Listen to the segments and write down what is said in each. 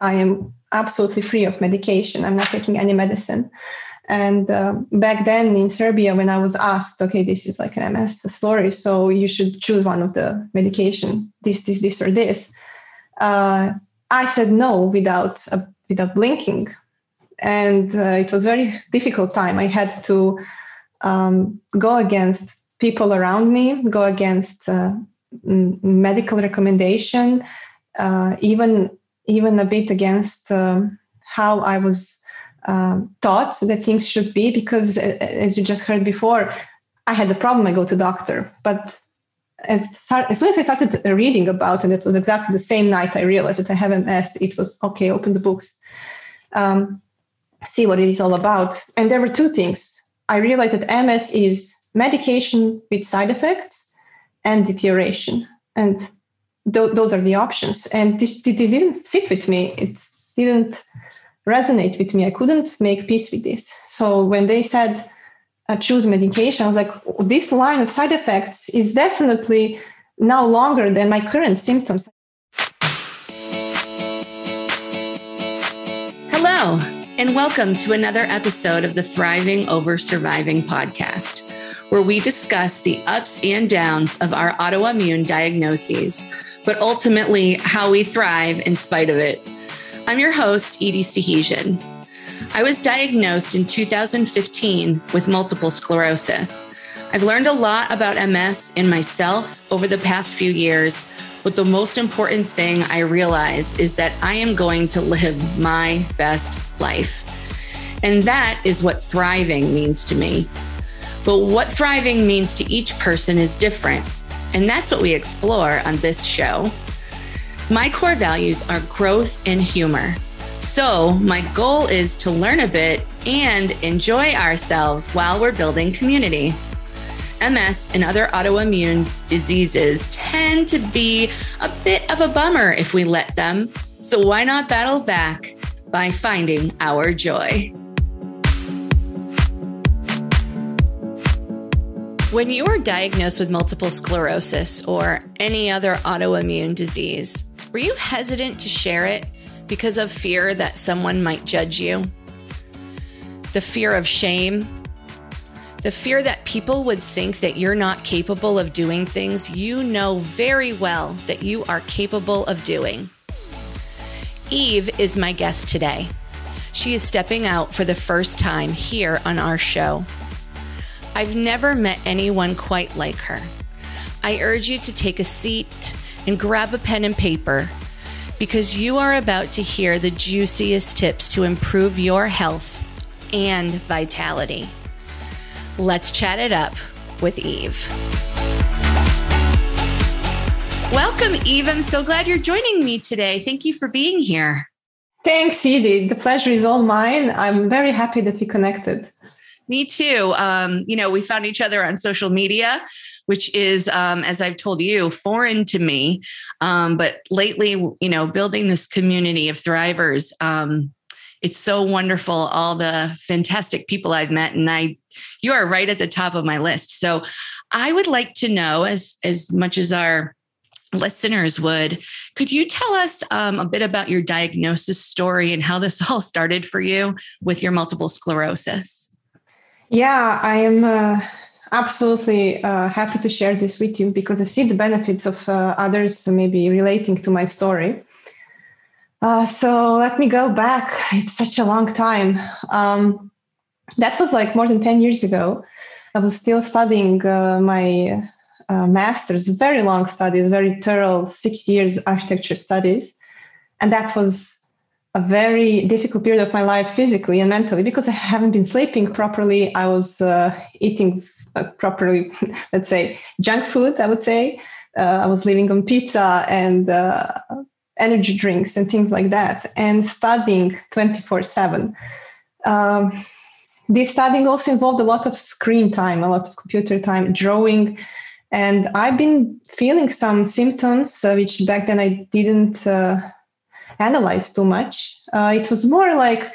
I am absolutely free of medication. I'm not taking any medicine. And uh, back then in Serbia, when I was asked, okay, this is like an MS story, so you should choose one of the medication, this, this, this, or this. Uh, I said no without without blinking, and uh, it was very difficult time. I had to um, go against people around me, go against uh, medical recommendation, uh, even even a bit against um, how I was uh, taught that things should be. Because as you just heard before, I had a problem. I go to doctor, but as, as soon as I started reading about it, it was exactly the same night I realized that I have MS. It was okay. Open the books, um, see what it is all about. And there were two things. I realized that MS is medication with side effects and deterioration. And th- those are the options. And this, this didn't sit with me. It didn't resonate with me. I couldn't make peace with this. So when they said uh, choose medication, I was like, this line of side effects is definitely now longer than my current symptoms. Hello, and welcome to another episode of the Thriving Over Surviving podcast where we discuss the ups and downs of our autoimmune diagnoses, but ultimately how we thrive in spite of it. I'm your host, Edie Sahesian. I was diagnosed in 2015 with multiple sclerosis. I've learned a lot about MS in myself over the past few years, but the most important thing I realize is that I am going to live my best life. And that is what thriving means to me. But what thriving means to each person is different. And that's what we explore on this show. My core values are growth and humor. So, my goal is to learn a bit and enjoy ourselves while we're building community. MS and other autoimmune diseases tend to be a bit of a bummer if we let them. So, why not battle back by finding our joy? When you were diagnosed with multiple sclerosis or any other autoimmune disease, were you hesitant to share it because of fear that someone might judge you? The fear of shame? The fear that people would think that you're not capable of doing things you know very well that you are capable of doing. Eve is my guest today. She is stepping out for the first time here on our show. I've never met anyone quite like her. I urge you to take a seat and grab a pen and paper because you are about to hear the juiciest tips to improve your health and vitality. Let's chat it up with Eve. Welcome, Eve. I'm so glad you're joining me today. Thank you for being here. Thanks, Edie. The pleasure is all mine. I'm very happy that we connected. Me too. Um, you know, we found each other on social media, which is, um, as I've told you, foreign to me. Um, but lately, you know, building this community of thrivers, um, it's so wonderful. All the fantastic people I've met, and I, you are right at the top of my list. So, I would like to know, as as much as our listeners would, could you tell us um, a bit about your diagnosis story and how this all started for you with your multiple sclerosis? Yeah, I am uh, absolutely uh, happy to share this with you because I see the benefits of uh, others maybe relating to my story. Uh, so let me go back. It's such a long time. Um, that was like more than 10 years ago. I was still studying uh, my uh, master's, very long studies, very thorough, six years architecture studies. And that was a very difficult period of my life physically and mentally because I haven't been sleeping properly. I was uh, eating uh, properly, let's say, junk food, I would say. Uh, I was living on pizza and uh, energy drinks and things like that, and studying 24 7. Um, this studying also involved a lot of screen time, a lot of computer time, drawing. And I've been feeling some symptoms, uh, which back then I didn't uh, analyze too much. Uh, it was more like,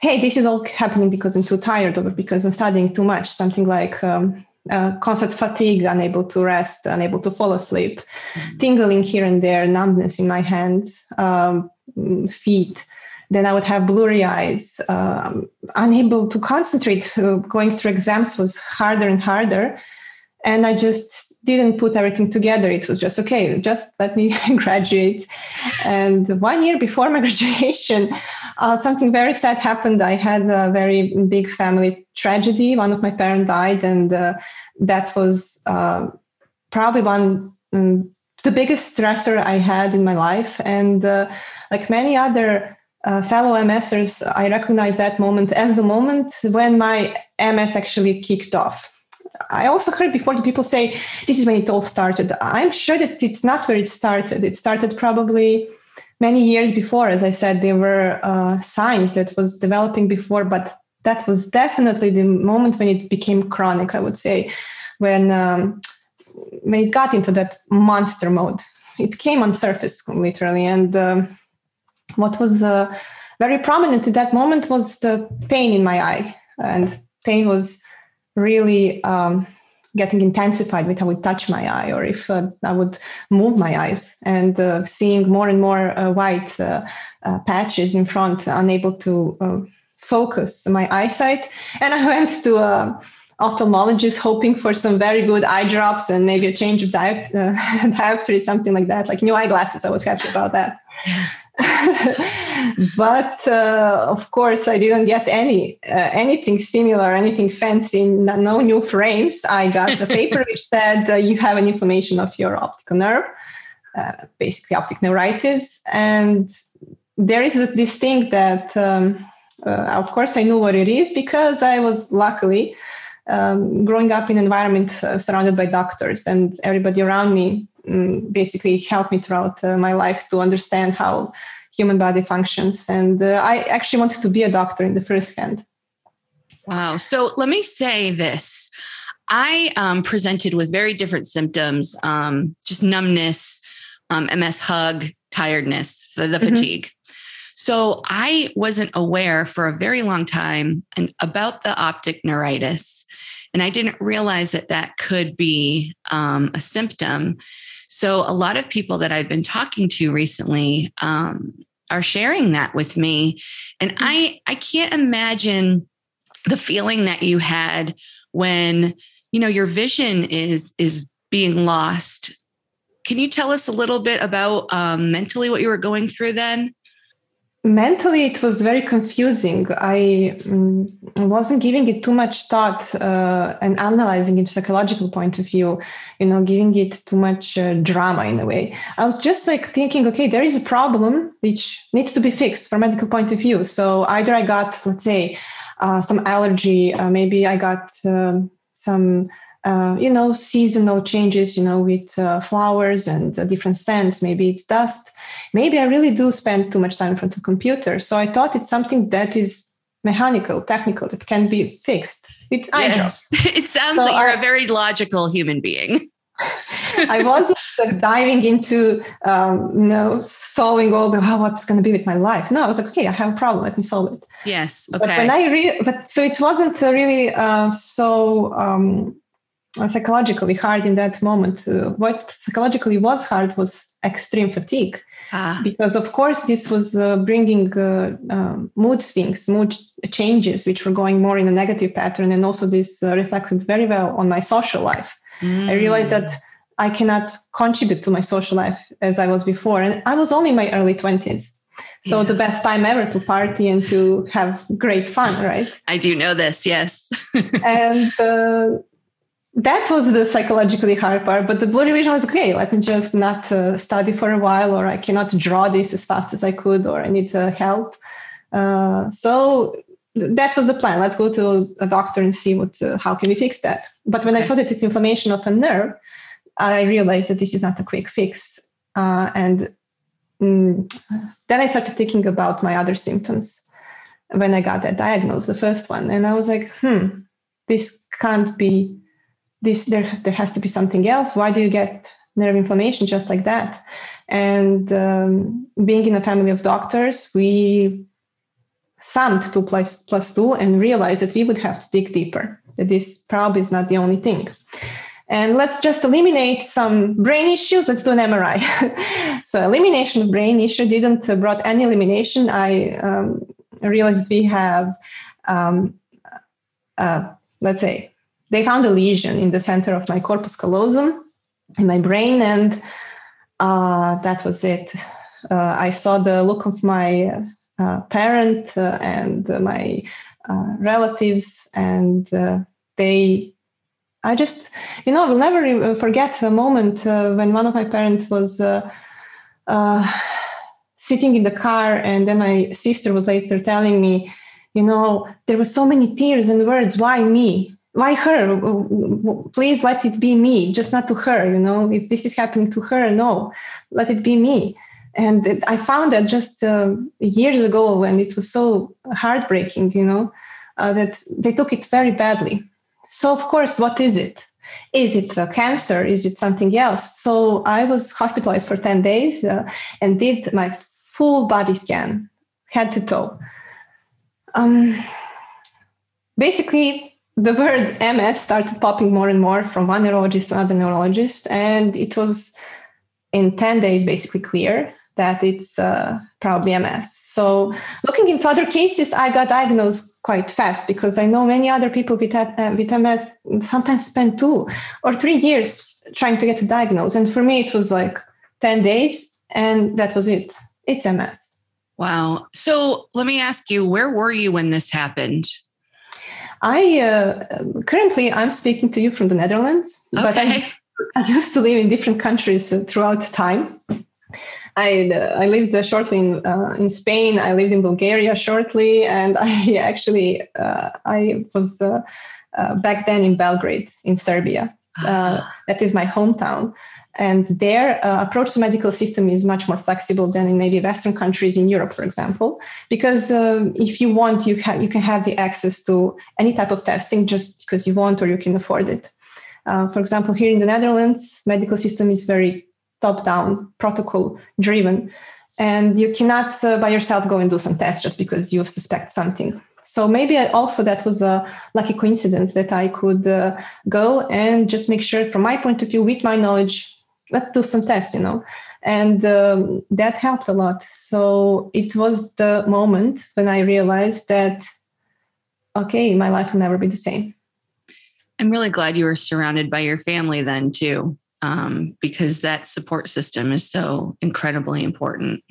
hey, this is all happening because I'm too tired or because I'm studying too much. Something like um, uh, constant fatigue, unable to rest, unable to fall asleep, mm-hmm. tingling here and there, numbness in my hands, um, feet. Then I would have blurry eyes, um, unable to concentrate. Uh, going through exams was harder and harder. And I just didn't put everything together. It was just okay, just let me graduate. And one year before my graduation, uh, something very sad happened. I had a very big family tragedy. One of my parents died, and uh, that was uh, probably one. Um, the biggest stressor I had in my life. And uh, like many other uh, fellow MSers, I recognize that moment as the moment when my MS actually kicked off I also heard before people say this is when it all started. I'm sure that it's not where it started. It started probably many years before. As I said, there were uh, signs that was developing before, but that was definitely the moment when it became chronic. I would say when um, when it got into that monster mode. It came on surface literally, and um, what was uh, very prominent at that moment was the pain in my eye, and pain was really um, getting intensified with how I touch my eye or if uh, I would move my eyes and uh, seeing more and more uh, white uh, uh, patches in front, unable to uh, focus my eyesight. And I went to a ophthalmologist hoping for some very good eye drops and maybe a change of diet, dioptry, something like that, like new eyeglasses. I was happy about that. but uh, of course, I didn't get any uh, anything similar, anything fancy. No new frames. I got a paper which said uh, you have an inflammation of your optical nerve, uh, basically optic neuritis, and there is this thing that, um, uh, of course, I knew what it is because I was luckily um, growing up in an environment uh, surrounded by doctors, and everybody around me um, basically helped me throughout uh, my life to understand how human body functions. And uh, I actually wanted to be a doctor in the first hand. Wow. So let me say this. I um, presented with very different symptoms, um, just numbness, um, MS hug, tiredness, the, the mm-hmm. fatigue. So I wasn't aware for a very long time and about the optic neuritis. And I didn't realize that that could be um, a symptom. So a lot of people that I've been talking to recently um, are sharing that with me, and mm. I I can't imagine the feeling that you had when you know your vision is is being lost. Can you tell us a little bit about um, mentally what you were going through then? Mentally it was very confusing. I um, wasn't giving it too much thought uh, and analyzing it psychological point of view you know giving it too much uh, drama in a way. I was just like thinking okay there is a problem which needs to be fixed from medical point of view. So either i got let's say uh, some allergy uh, maybe i got um, some uh, you know, seasonal changes, you know, with uh, flowers and uh, different scents. Maybe it's dust. Maybe I really do spend too much time in front of computer. So I thought it's something that is mechanical, technical, that can be fixed. It, yes. it sounds so like you're I, a very logical human being. I wasn't diving into, um, you know, solving all the oh, what's going to be with my life. No, I was like, okay, I have a problem. Let me solve it. Yes. Okay. But when I read, but so it wasn't really uh, so um, psychologically hard in that moment. Uh, what psychologically was hard was extreme fatigue. Ah. Because, of course, this was uh, bringing uh, um, mood swings, mood changes, which were going more in a negative pattern. And also, this uh, reflected very well on my social life. Mm. I realized that I cannot contribute to my social life as I was before. And I was only in my early 20s. So yeah. the best time ever to party and to have great fun, right? I do know this, yes. and uh, that was the psychologically hard part but the blurry vision was okay let me just not uh, study for a while or i cannot draw this as fast as i could or i need uh, help. Uh, so that was the plan. Let's go to a doctor and see what uh, how can we fix that. But when i saw that it's inflammation of a nerve i realized that this is not a quick fix. Uh, and mm, then i started thinking about my other symptoms when i got that diagnosis the first one. And i was like hmm this can't be this there there has to be something else why do you get nerve inflammation just like that and um, being in a family of doctors we summed two plus plus two and realized that we would have to dig deeper that this probably is not the only thing. And let's just eliminate some brain issues. Let's do an MRI. so elimination of brain issue didn't uh, brought any elimination. I um, realized we have, um, uh, let's say, they found a lesion in the center of my corpus callosum in my brain, and uh, that was it. Uh, I saw the look of my uh, parent uh, and my relatives, and they I just, you know, will never forget the moment uh, when one of my parents was uh, uh, sitting in the car, and then my sister was later telling me, you know, there were so many tears and words. Why me? Why her? Please let it be me, just not to her. You know, if this is happening to her, no, let it be me. And I found that just uh, years ago when it was so heartbreaking, you know, uh, that they took it very badly so, of course, what is it? Is it cancer? Is it something else? So, I was hospitalized for 10 days uh, and did my full body scan, head to toe. Um, basically, the word MS started popping more and more from one neurologist to another neurologist, and it was in 10 days basically clear that it's uh, probably MS. So, looking into other cases, I got diagnosed quite fast because I know many other people with, uh, with MS sometimes spend two or three years trying to get a diagnosis. And for me, it was like 10 days, and that was it. It's MS. Wow. So, let me ask you, where were you when this happened? I uh, currently I'm speaking to you from the Netherlands, okay. but I, I used to live in different countries throughout time. I uh, I lived uh, shortly in uh, in Spain. I lived in Bulgaria shortly, and I actually uh, I was uh, uh, back then in Belgrade in Serbia. Uh-huh. that is my hometown, and their approach to medical system is much more flexible than in maybe Western countries in Europe, for example. Because um, if you want, you can you can have the access to any type of testing just because you want or you can afford it. for example, here in the Netherlands, medical system is very top down, protocol driven. And you cannot uh, by yourself go and do some tests just because you suspect something. So maybe I also that was a lucky coincidence that I could uh, go and just make sure, from my point of view, with my knowledge, let's do some tests, you know. And um, that helped a lot. So it was the moment when I realized that, okay, my life will never be the same. I'm really glad you were surrounded by your family then, too um, because that support system is so incredibly important.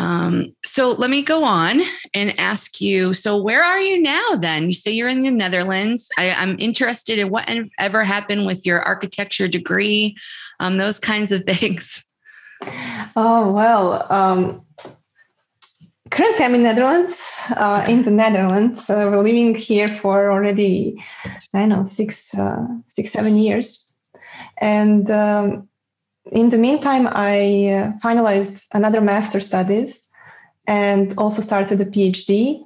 Um, so let me go on and ask you. So where are you now? Then you say you're in the Netherlands. I, am interested in whatever happened with your architecture degree, um, those kinds of things. Oh well, um, currently I'm in Netherlands. Uh, in the Netherlands, uh, we're living here for already I don't know six, uh, six, seven years. And um, in the meantime, I uh, finalized another master studies and also started a PhD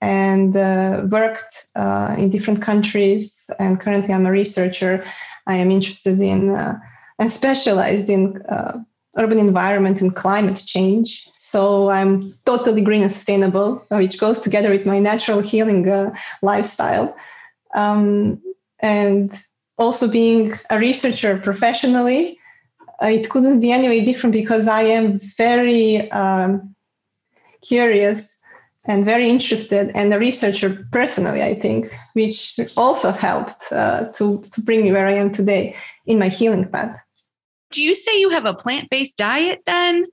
and uh, worked uh, in different countries. And currently, I'm a researcher. I am interested in uh, and specialized in uh, urban environment and climate change. So I'm totally green and sustainable, which goes together with my natural healing uh, lifestyle. Um, and also being a researcher professionally, it couldn't be any way different because I am very um, curious and very interested and a researcher personally, I think, which also helped uh, to, to bring me where I am today in my healing path. Do you say you have a plant-based diet then?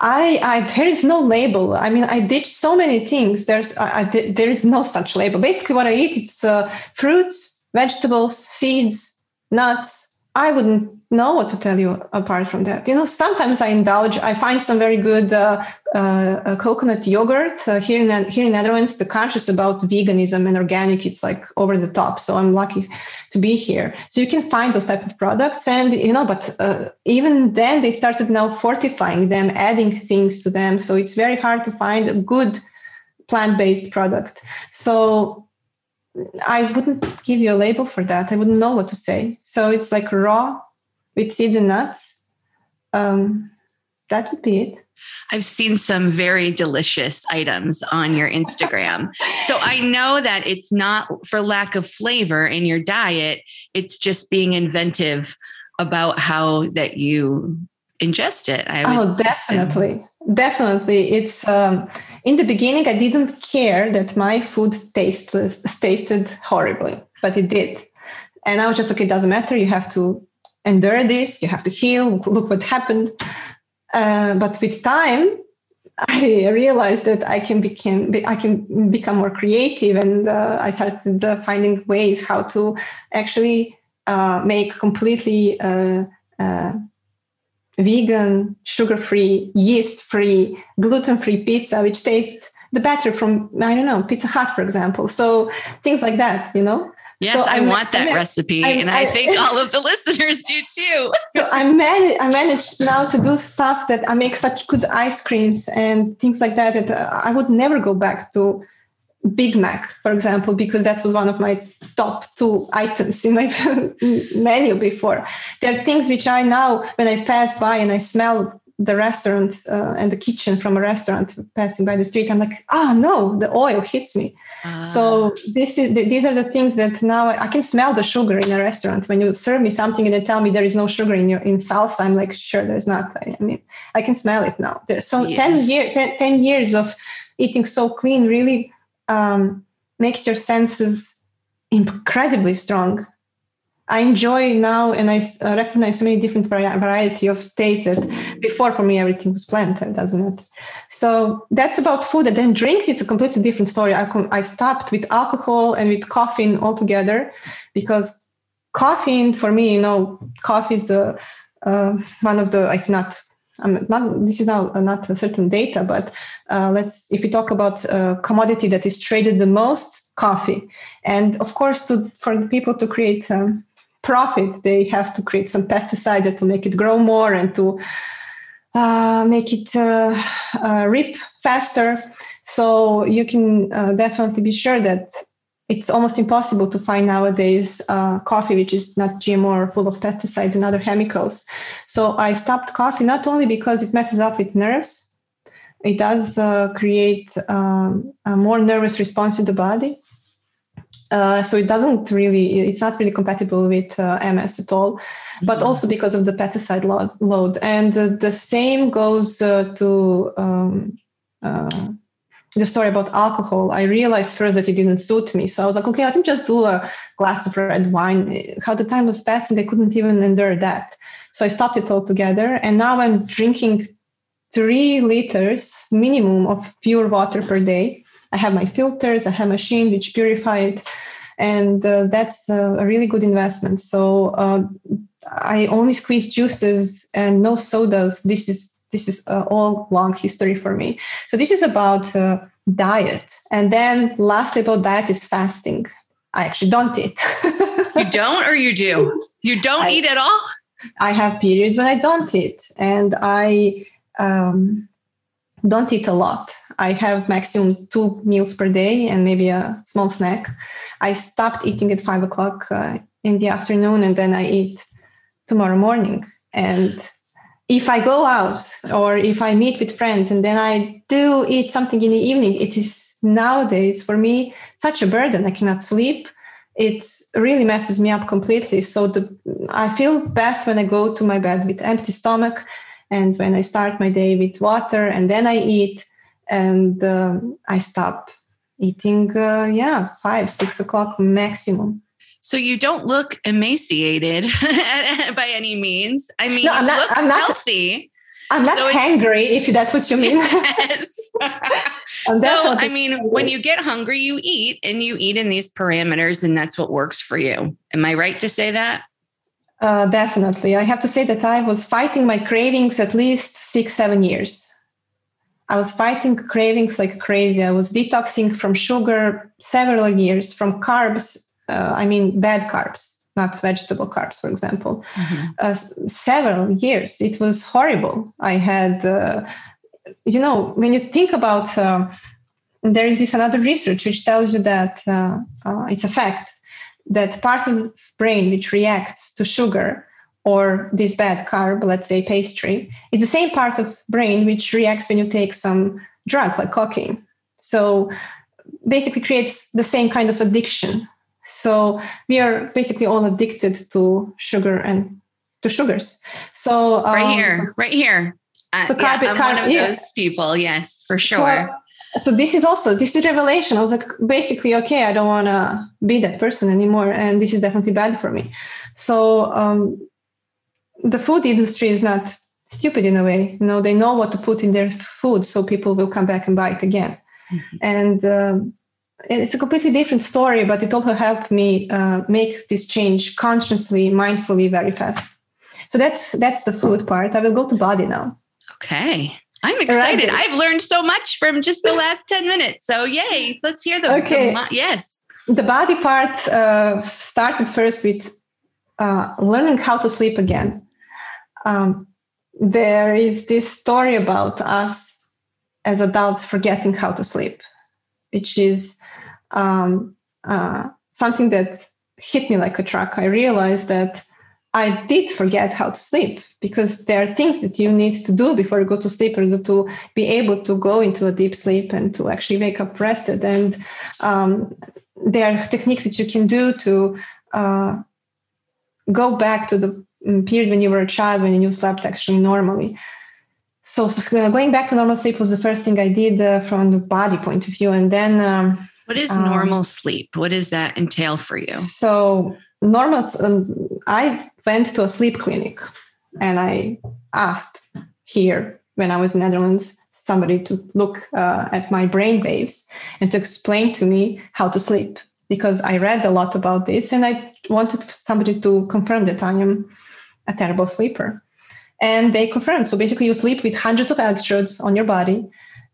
I, I there is no label. I mean, I did so many things. There's I, I there is no such label. Basically, what I eat it's uh, fruits, vegetables, seeds, nuts. I wouldn't know what to tell you apart from that. You know, sometimes I indulge. I find some very good uh, uh, coconut yogurt uh, here in here in Netherlands. The conscious about veganism and organic, it's like over the top. So I'm lucky to be here. So you can find those type of products, and you know, but uh, even then they started now fortifying them, adding things to them. So it's very hard to find a good plant-based product. So I wouldn't give you a label for that. I wouldn't know what to say. So it's like raw with seeds and nuts. Um, that would be it. I've seen some very delicious items on your Instagram. so I know that it's not for lack of flavor in your diet, it's just being inventive about how that you ingest it. oh, definitely. Assume. Definitely. It's um, in the beginning, I didn't care that my food tasted, tasted horribly, but it did. And I was just, okay, it doesn't matter. You have to endure this, you have to heal. Look what happened. Uh, but with time, I realized that I can become I can become more creative, and uh, I started uh, finding ways how to actually uh, make completely uh, uh, vegan, sugar-free, yeast-free, gluten-free pizza, which tastes the better from I don't know Pizza Hut, for example. So things like that, you know. Yes, so I, I want that I, recipe, I, and I, think all of the listeners do too. so I managed, I managed now to do stuff that I make such good ice creams and things like that that I would never go back to Big Mac, for example, because that was one of my top two items in my menu before. There are things which I now, when I pass by and I smell the restaurant uh, and the kitchen from a restaurant passing by the street i'm like ah oh, no the oil hits me uh. so this is the, these are the things that now i can smell the sugar in a restaurant when you serve me something and they tell me there is no sugar in your in salsa i'm like sure there's not i mean i can smell it now there's so yes. 10 years 10, 10, years of eating so clean really um, makes your senses incredibly strong I enjoy now and I uh, recognize so many different variety of tastes that before for me everything was bland, doesn't it? So that's about food. And then drinks is a completely different story. I, I stopped with alcohol and with caffeine altogether because caffeine for me, you know, coffee is the uh, one of the, if not Not this is not a certain data, but uh, let's if we talk about a commodity that is traded the most, coffee, and of course to, for people to create um, profit, they have to create some pesticides to make it grow more and to uh, make it uh, uh, rip faster. So you can uh, definitely be sure that it's almost impossible to find nowadays uh, coffee which is not GMO or full of pesticides and other chemicals. So I stopped coffee not only because it messes up with nerves, it does uh, create um, a more nervous response in the body uh, so it doesn't really, it's not really compatible with uh, MS at all, mm-hmm. but also because of the pesticide load. load. And uh, the same goes uh, to um, uh, the story about alcohol. I realized first that it didn't suit me. So I was like, okay, let me just do a glass of red wine. How the time was passing, I couldn't even endure that. So I stopped it altogether. And now I'm drinking three liters minimum of pure water per day I have my filters, I have a machine which purify it, and uh, that's a really good investment. So uh, I only squeeze juices and no sodas. This is this is uh, all long history for me. So this is about uh, diet, and then lastly about diet is fasting. I actually don't eat. you don't, or you do? You don't I, eat at all. I have periods when I don't eat, and I um, don't eat a lot. I have maximum two meals per day and maybe a small snack. I stopped eating at five o'clock uh, in the afternoon and then I eat tomorrow morning. And if I go out or if I meet with friends and then I do eat something in the evening, it is nowadays for me such a burden. I cannot sleep. It really messes me up completely. So the I feel best when I go to my bed with empty stomach and when I start my day with water and then I eat and uh, I stop eating, uh, yeah, five, six o'clock maximum. So you don't look emaciated by any means. I mean, no, I'm not, look I'm not, healthy. I'm not so hangry, if that's what you mean. Yes. so, I mean, hungry. when you get hungry, you eat and you eat in these parameters, and that's what works for you. Am I right to say that? Uh, definitely. I have to say that I was fighting my cravings at least six, seven years. I was fighting cravings like crazy. I was detoxing from sugar several years, from carbs, uh, I mean, bad carbs, not vegetable carbs, for example, mm-hmm. uh, several years. It was horrible. I had, uh, you know, when you think about, uh, there is this another research which tells you that uh, it's a fact that part of the brain which reacts to sugar or this bad carb, let's say pastry, is the same part of brain which reacts when you take some drugs like cocaine. So basically creates the same kind of addiction. So we are basically all addicted to sugar and to sugars. So um, right here, right here. Uh, so yeah, I'm one of yeah. those people. Yes, for sure. So, so this is also this is revelation. I was like, basically, okay, I don't want to be that person anymore, and this is definitely bad for me. So um, the food industry is not stupid in a way. You know, they know what to put in their food, so people will come back and buy it again. Mm-hmm. And um, it's a completely different story, but it also helped me uh, make this change consciously, mindfully, very fast. So that's that's the food part. I will go to body now. Okay. I'm excited. Right. I've learned so much from just the last 10 minutes. So yay, let's hear the, okay. The, yes. The body part uh, started first with uh, learning how to sleep again. Um, there is this story about us as adults forgetting how to sleep, which is um, uh, something that hit me like a truck. I realized that I did forget how to sleep because there are things that you need to do before you go to sleep or to be able to go into a deep sleep and to actually wake up rested. And um, there are techniques that you can do to uh, go back to the mm, period when you were a child, when you slept actually normally. So, so going back to normal sleep was the first thing I did uh, from the body point of view. And then. Um, what is normal um, sleep? What does that entail for you? So, normal, um, I went to a sleep clinic and I asked here when I was in Netherlands somebody to look uh, at my brain waves and to explain to me how to sleep because I read a lot about this and I wanted somebody to confirm that I am a terrible sleeper. And they confirmed. So basically, you sleep with hundreds of electrodes on your body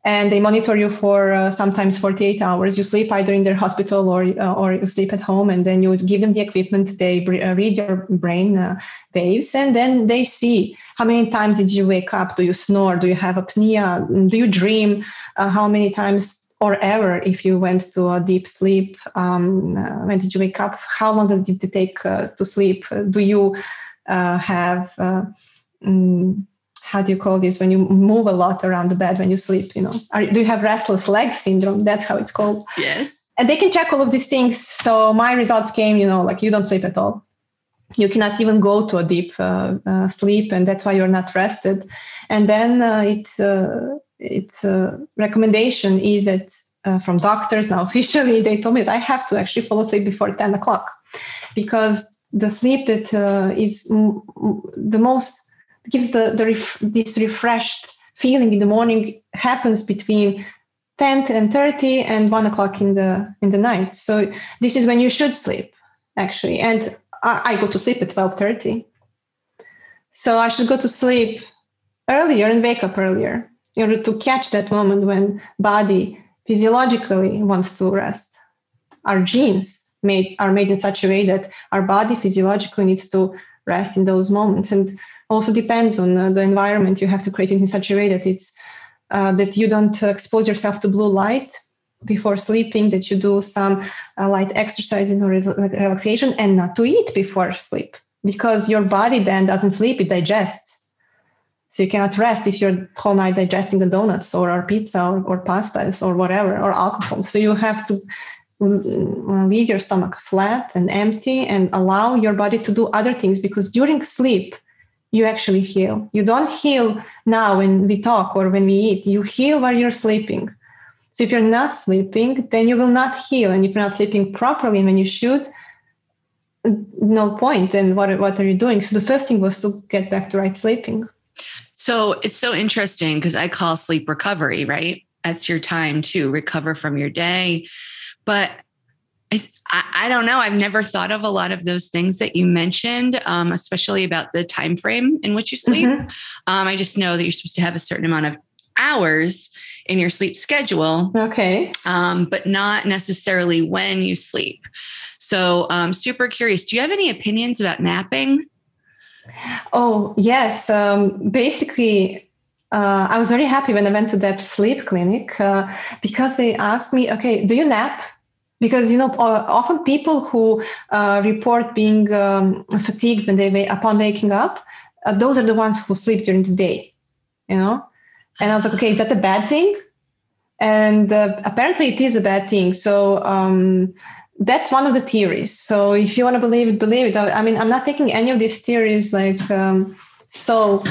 and they monitor you for uh, sometimes 48 hours. You sleep either in their hospital or uh, or you sleep at home, and then you give them the equipment. They uh, read your brain uh, waves, and then they see how many times did you wake up? Do you snore? Do you have apnea? Do you dream? Uh, how many times or ever if you went to a deep sleep? Um, when did you wake up? How long did it take to sleep? do you have um, how do you call this when you move a lot around the bed when you sleep you know? Are, do you have restless leg syndrome? That's how it's called. Yes. And they can check all of these things. So my results came you know like you don't sleep at all. You cannot even go to a deep uh, uh, sleep and that's why you're not rested. And then uh, it's uh, its uh, recommendation is that uh, from doctors now officially they told me that i have to actually fall asleep before 10 o'clock because the sleep that is m- the most gives the, the ref- this refreshed feeling in the morning happens between 10 and 30 and 1 o'clock in the in the night. So this is when you should sleep actually. And i, I go to sleep at 12.30 so i should go to sleep earlier and wake up earlier in order to catch that moment when body physiologically wants to rest. Our genes made are made in such a way that our body physiologically needs to rest in those moments. And also depends on uh, the environment you have to create it in such a way that it's uh, that you don't expose yourself to blue light before sleeping that you do some uh, light exercises or relaxation and not to eat before sleep because your body then doesn't sleep it digests. So you cannot rest if you're whole night digesting the donuts or, or pizza or, or pastas or whatever or alcohol. So you have to mm, leave your stomach flat and empty and allow your body to do other things because during sleep you actually heal. You don't heal now when we talk or when we eat. You heal while you're sleeping. So if you're not sleeping, then you will not heal. And if you're not sleeping properly when you should, no point. And what, what are you doing? So the first thing was to get back to right sleeping. So it's so interesting because I call sleep recovery, right? That's your time to recover from your day. But I, I don't know. I've never thought of a lot of those things that you mentioned, um, especially about the time frame in which you sleep. Mm-hmm. Um, I just know that you're supposed to have a certain amount of hours in your sleep schedule. Okay. Um, but not necessarily when you sleep. So, um, super curious. Do you have any opinions about napping? Oh yes. Um, basically, uh, I was very happy when I went to that sleep clinic uh, because they asked me, "Okay, do you nap?" Because you know often people who uh, report being um, fatigued when they upon waking up uh, those are the ones who sleep during the day you know? And i was like okay is that a bad thing? And uh, apparently it is a bad thing. So um, that's one of the theories. So if you want to believe it believe it. I mean i'm not taking any of these theories like um, so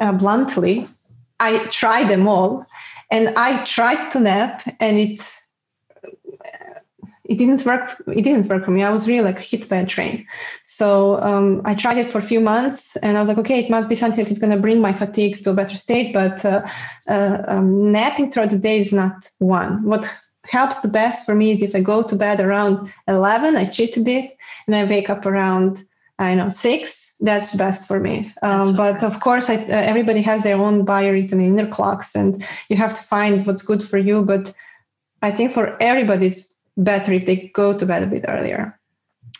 uh, bluntly. I tried them all and i tried to nap and it it didn't work it didn't work for me. I was really like hit by a train. So um, i tried it for a few months and i was like okay it must be something that's going to bring my fatigue to a better state but uh, uh, um, napping throughout the day is not one. What helps the best for me is if i go to bed around 11 i cheat a bit and i wake up around i know 6 that's best for me. Um, but of course I, uh, everybody has their own biorhythm inner clocks and you have to find what's good for you but i think for everybody it's better if they go to bed a bit earlier.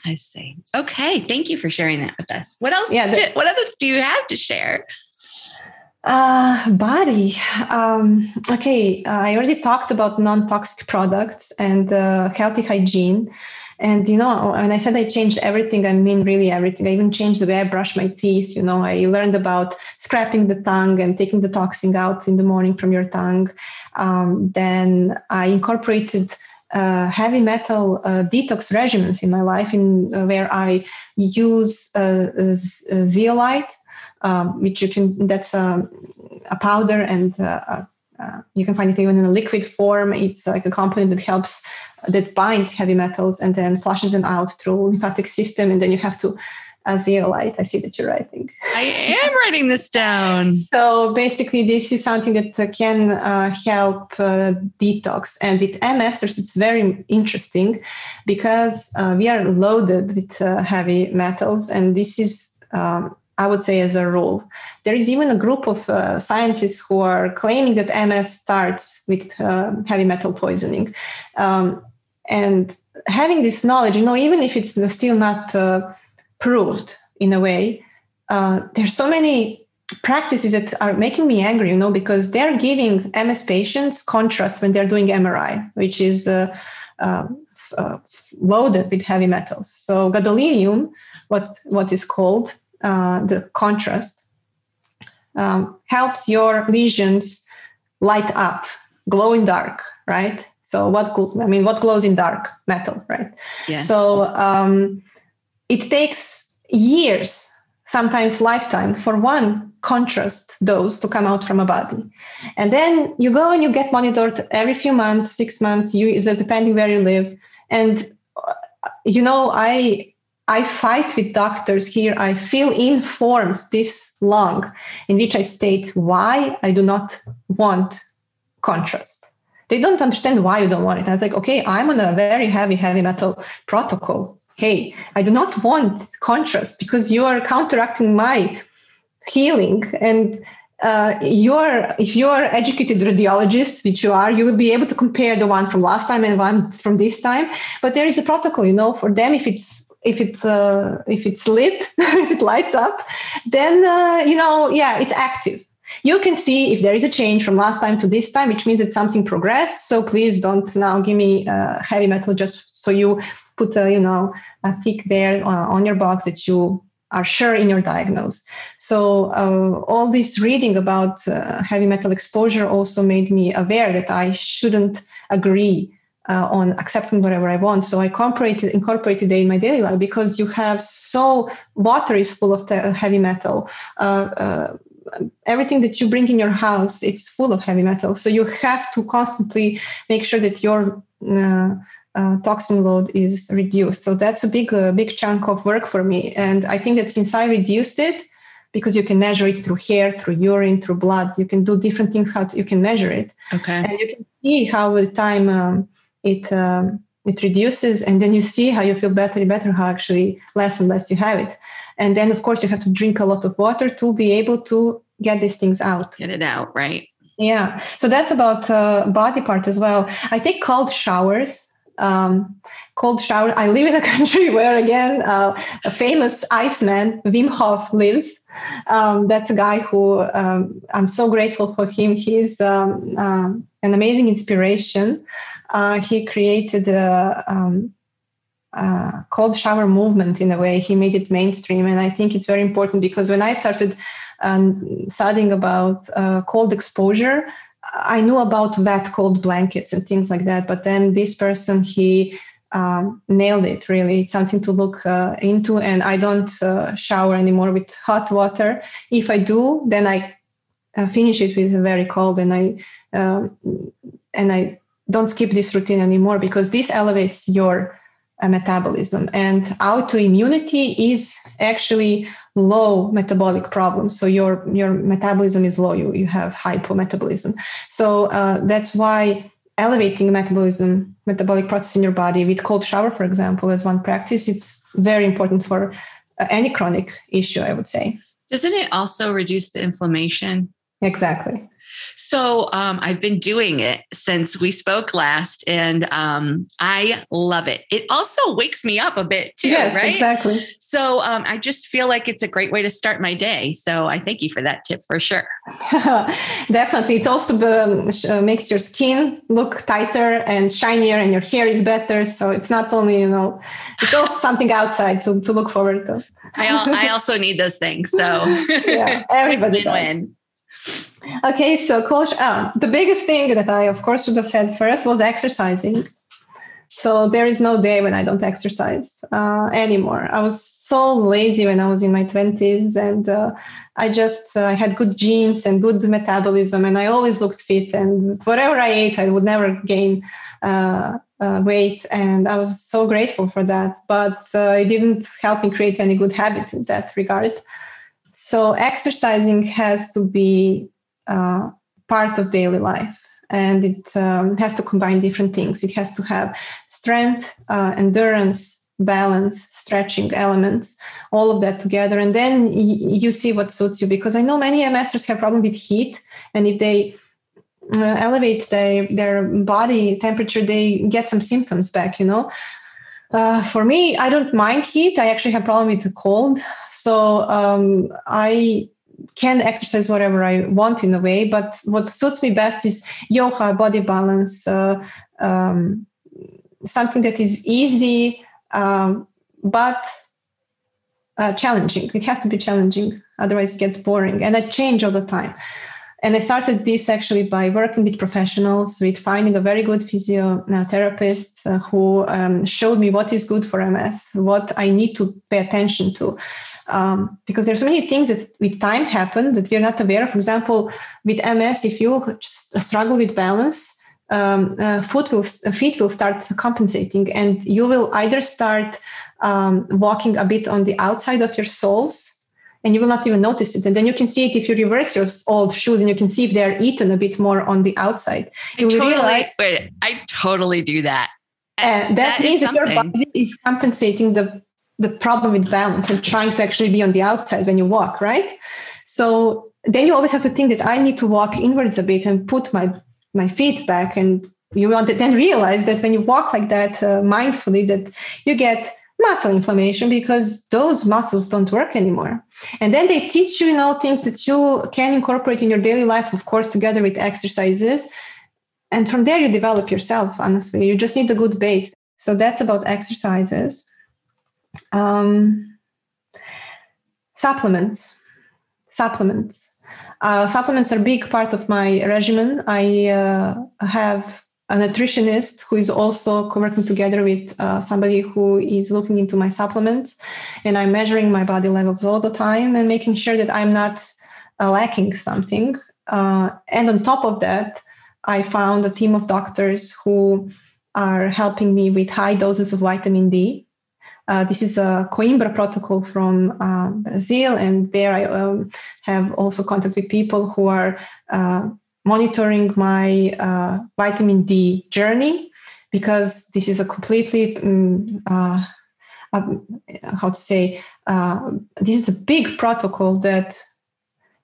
I see. Okay, thank you for sharing that with us. What else? Yeah, the, what else do you have to share? Uh, body. Um, okay, uh, I already talked about non-toxic products and uh, healthy hygiene. And you know, when I said I changed everything, I mean really everything. I even changed the way I brush my teeth. You know, I learned about scraping the tongue and taking the toxin out in the morning from your tongue. Um, then I incorporated uh, heavy metal uh, detox regimens in my life, in uh, where I use uh, zeolite, um, which you can that's a, a powder and uh, uh, you can find it even in a liquid form. It's like a component that helps that binds heavy metals and then flushes them out through lymphatic system, and then you have to a zeolite. I see that you're writing. I am writing this down. so basically, this is something that uh, can uh, help uh, detox. And with MS, it's very interesting because uh, we are loaded with uh, heavy metals, and this is. Um, I would say, as a rule. There is even a group of uh, scientists who are claiming that MS starts with heavy metal poisoning. Um, and having this knowledge, you know, even if it's still not proved in a way. Uh, there's so many practices that are making me angry, you know, because they're giving MS patients contrast when they're doing MRI, which is uh, uh, uh, loaded with heavy metals. So gadolinium, what what is called uh, the contrast, um, helps your lesions light up, glow in dark, right? So what I mean, what glows in dark? Metal, right? Yes. So um, it takes years, sometimes lifetime, for one contrast dose to come out from a body. And then you go and you get monitored every few months, six months, you is depending where you live. And uh, you know, I I fight with doctors here. I fill in forms this long in which I state why I do not want contrast. They don't understand why you don't want it. I was like, okay, I'm on a very heavy, heavy metal protocol hey, I do not want contrast because you are counteracting my healing. And uh, you're, if you are educated radiologist, which you are, you will be able to compare the one from last time and one from this time. But there is a protocol, you know, for them. If it's if it's uh, if it's lit, if it lights up, then uh, you know, yeah, it's active. You can see if there is a change from last time to this time, which means that something progressed. So please don't now give me uh, heavy metal just so you put a you know a tick there uh, on your box that you are sure in your diagnosis. So uh, all this reading about uh, heavy metal exposure also made me aware that I shouldn't agree uh, on accepting whatever I want. So I incorporated incorporated it in my daily life because you have so water is full of heavy metal. Uh, uh, everything that you bring in your house it's full of heavy metal. So you have to constantly make sure that your uh, toxin load is reduced. So that's a big, uh, big chunk of work for me. And I think that since I reduced it, because you can measure it through hair, through urine, through blood, you can do different things. How to, you can measure it, okay, and you can see how with time um, it um, it reduces, and then you see how you feel better and better, how actually less and less you have it. And then, of course, you have to drink a lot of water to be able to get these things out. Get it out, right? Yeah. So that's about uh, body part as well. I take cold showers um, cold shower. I live in a country where, again, uh, a famous Iceman, Wim Hof, lives. Um, that's a guy who um, I'm so grateful for him. He's um, uh, an amazing inspiration. Uh, he created a um, uh, cold shower movement in a way. He made it mainstream. And I think it's very important because when I started um, studying about uh, cold exposure, I knew about wet cold blankets and things like that. But then this person, he um, nailed it really. It's something to look uh, into. And I don't uh, shower anymore with hot water. If I do, then I uh, finish it with very cold and I um, and I don't skip this routine anymore because this elevates your uh, metabolism and autoimmunity is actually low metabolic problem. So your your metabolism is low. You, you have hypometabolism. So uh, that's why elevating metabolism metabolic process in your body with cold shower for example as one practice it's very important for uh, any chronic issue i would say. Doesn't it also reduce the inflammation? Exactly so um, I've been doing it since we spoke last, and um, I love it. It also wakes me up a bit too, yes, right? Exactly. So um, I just feel like it's a great way to start my day. So I thank you for that tip for sure. Definitely, it also um, uh, makes your skin look tighter and shinier, and your hair is better. So it's not only you know, it's also something outside so to look forward to. I, I also need those things. So yeah, everybody win-win. Okay, so coach, uh, the biggest thing that I, of course, would have said first was exercising. So there is no day when I don't exercise uh, anymore. I was so lazy when I was in my 20s, and uh, I just uh, had good genes and good metabolism, and I always looked fit. And whatever I ate, I would never gain uh, uh, weight, and I was so grateful for that. But uh, it didn't help me create any good habits in that regard. So exercising has to be uh, part of daily life. And it um, has to combine different things. It has to have strength uh, endurance balance stretching elements all of that together. And then y- you see what suits you. Because i know many msers have problem with heat. And if they uh, elevate their, their body temperature they get some symptoms back you know? Uh, for me i don't mind heat. I actually have problem with the cold so um, i can exercise whatever I want in a way, but what suits me best is yoga, body balance, uh, um, something that is easy um, but uh, challenging. It has to be challenging, otherwise it gets boring. And I change all the time. And I started this actually by working with professionals, with finding a very good physiotherapist uh, who um, showed me what is good for MS, what I need to pay attention to um, because there's so many things that with time happen that we're not aware of. For example, with MS, if you struggle with balance, um, uh, foot will feet will start compensating, and you will either start um, walking a bit on the outside of your soles. And you will not even notice it. And then you can see it if you reverse your old shoes and you can see if they're eaten a bit more on the outside. You I totally, realize, wait, I totally do that. Uh, that, that means that your body is compensating the the problem with balance and trying to actually be on the outside when you walk, right? So then you always have to think that I need to walk inwards a bit and put my my feet back, and you want to then realize that when you walk like that uh, mindfully, that you get muscle inflammation because those muscles don't work anymore. And then they teach you, you know, things that you can incorporate in your daily life, of course, together with exercises. And from there, you develop yourself, honestly. You just need a good base. So that's about exercises. Um, supplements. Supplements. Uh, supplements are a big part of my regimen. I uh, have a nutritionist who is also working together with uh, somebody who is looking into my supplements, and I'm measuring my body levels all the time and making sure that I'm not uh, lacking something. Uh, and on top of that, I found a team of doctors who are helping me with high doses of vitamin D uh, this is a Coimbra protocol from uh, Brazil, and there I um, have also contact with people who are uh, monitoring my uh, vitamin D journey because this is a completely um, how to say uh, this is a big protocol that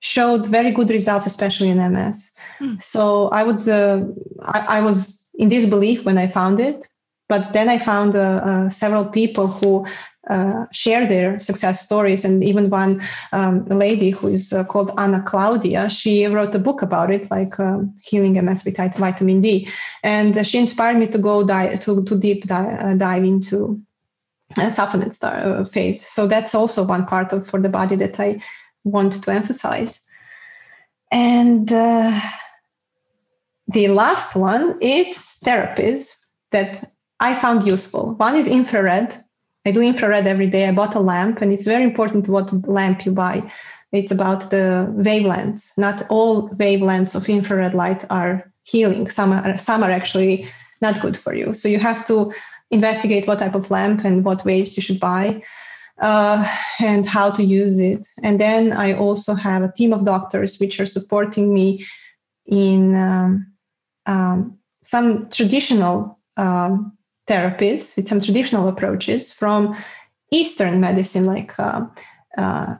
showed very good results, especially in MS. Mm. So I would I, I was in disbelief when I found it but then I found uh, uh, several people who uh, share their success stories. And even one um, lady who is uh, called Anna Claudia, she wrote a book about it, like um, healing MS with vitamin D. And she inspired me to go dive, to, to deep dive, uh, dive into supplement star, phase. So that's also one part of for the body that I want to emphasize. And uh, the last one, it's therapies that I found useful. One is infrared. I do infrared every day. I bought a lamp, and it's very important what lamp you buy. It's about the wavelengths. Not all wavelengths of infrared light are healing. Some are, some are actually not good for you. So you have to investigate what type of lamp and what waves you should buy uh, and how to use it. And then I also have a team of doctors which are supporting me in um, um, some traditional um, therapies, with some traditional approaches from Eastern medicine, like uh, uh,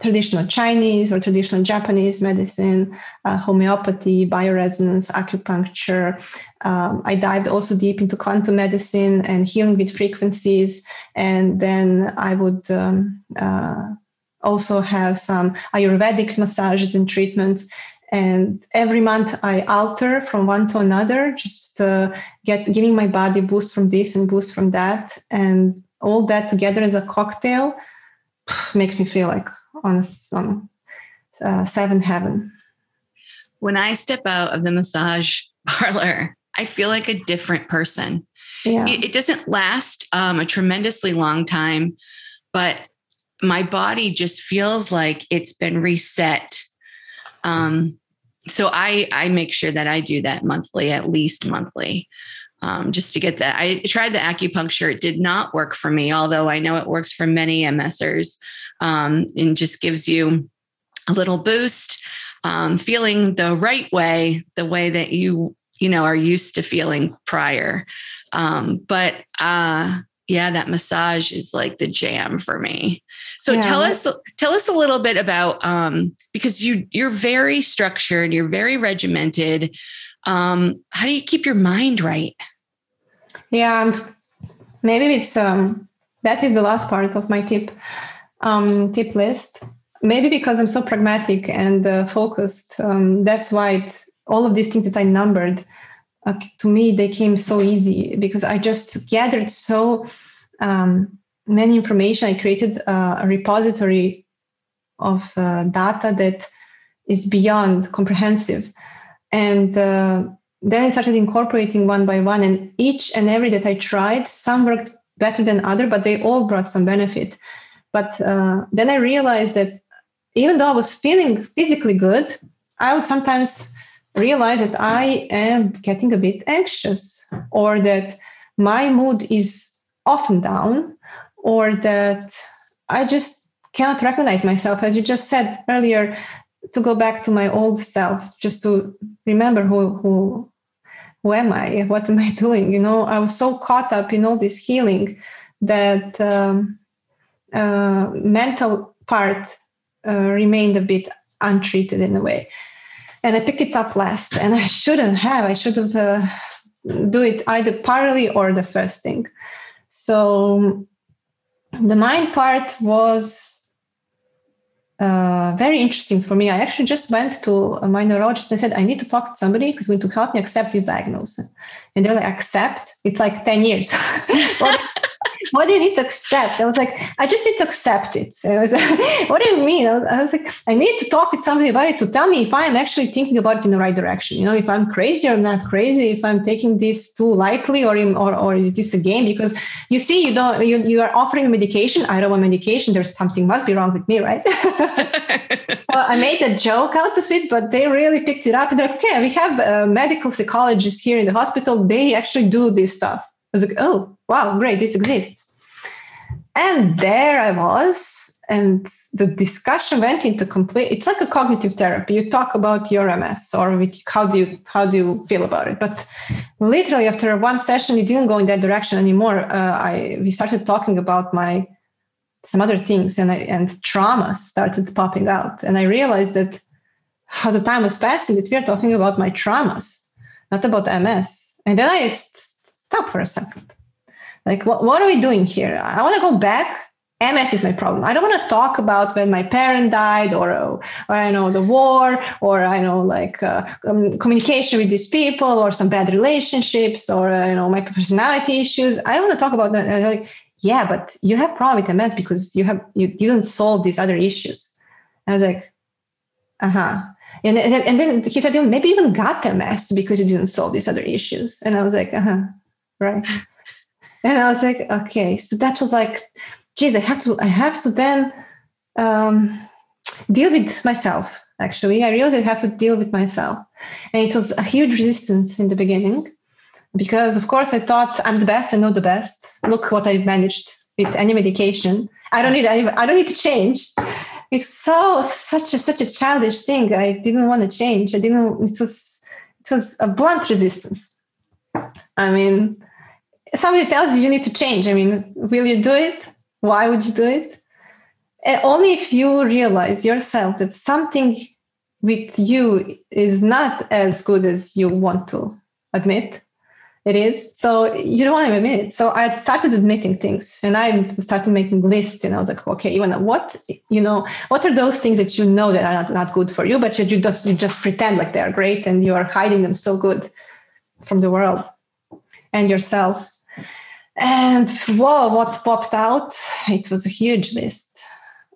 traditional Chinese or traditional Japanese medicine, uh, homeopathy, bioresonance, acupuncture. Um, I dived also deep into quantum medicine and healing with frequencies. And then I would um, uh, also have some Ayurvedic massages and treatments. And every month I alter from one to another, just uh, get giving my body boost from this and boost from that, and all that together as a cocktail makes me feel like on on uh, seven heaven. When I step out of the massage parlor, I feel like a different person. Yeah. It, it doesn't last um, a tremendously long time, but my body just feels like it's been reset. Um, so I I make sure that I do that monthly, at least monthly um, just to get that. I tried the acupuncture. It did not work for me, although I know it works for many MSers um, and just gives you a little boost, um, feeling the right way, the way that you, you know, are used to feeling prior. Um, but uh, yeah, that massage is like the jam for me. So yeah. tell us, tell us a little bit about, um, because you, you're very structured, you're very regimented. Um, how do you keep your mind right? Yeah, maybe it's um, that is the last part of my tip um, tip list. Maybe because I'm so pragmatic and uh, focused, um, that's why it, all of these things that I numbered uh, to me they came so easy because I just gathered so um, many information. I created uh, a repository of uh, data that is beyond comprehensive, and uh, then I started incorporating one by one, and each and every that I tried, some worked better than other, but they all brought some benefit. But uh, then I realized that even though I was feeling physically good, I would sometimes realize that I am getting a bit anxious, or that my mood is often down, or that I just cannot recognize myself. As you just said earlier, to go back to my old self, just to remember who who who am I? What am I doing? You know, I was so caught up in all this healing that um, uh, mental part uh, remained a bit untreated in a way. And I picked it up last, and I shouldn't have. I should have uh, do it either partly or the first thing. So the mind part was uh, very interesting for me. I actually just went to my neurologist and said, I need to talk to somebody who's going to help me accept this diagnosis. And they're like, accept? It's like 10 years. what do you need to accept? I was like, I just need to accept it. I was like, what do you mean? I was, I was, like, I need to talk with somebody about it to tell me if I'm actually thinking about it in the right direction. You know, if I'm crazy or not crazy, if I'm taking this too lightly or, or, or is this a game? Because you see, you don't, you, you are offering medication. I don't want medication. There's something must be wrong with me, right? so I made a joke out of it, but they really picked it up. And they're like, okay, we have a medical psychologist here in the hospital. They actually do this stuff. I was like, oh, wow, great, this exists. And there I was, and the discussion went into complete. It's like a cognitive therapy. You talk about your MS or with, how do you how do you feel about it. But literally after one session, it didn't go in that direction anymore. Uh, I we started talking about my some other things, and I, and traumas started popping out, and I realized that how the time was passing that we are talking about my traumas, not about MS. And then I stop for a second. Like, what, what are we doing here? I want to go back. MS is my problem. I don't want to talk about when my parent died or, or I know the war or I know like uh, um, communication with these people or some bad relationships or, uh, you know, my personality issues. I want to talk about that. like, yeah, but you have problem with MS because you have, you didn't solve these other issues. I was like, uh-huh. And, and, and then he said, maybe even got MS because you didn't solve these other issues. And I was like, uh-huh, right. and I was like, okay. So that was like, geez, I have to, I have to then um, deal with myself. Actually, I realized I have to deal with myself, and it was a huge resistance in the beginning, because of course I thought I'm the best, I know the best. Look what I managed with any medication. I don't need, I, I don't need to change it's so such a such a childish thing. I didn't want to change. I didn't. It was it was a blunt resistance. I mean, somebody tells you you need to change. I mean, will you do it? Why would you do it? And only if you realize yourself that something with you is not as good as you want to admit it is. So you don't want to admit it. So I started admitting things and I started making lists and I was like, okay, Ivana, what, you know, what are those things that you know that are not, not good for you, but you just, you just pretend like they are great and you are hiding them so good from the world and yourself. And whoa, what popped out? It was a huge list.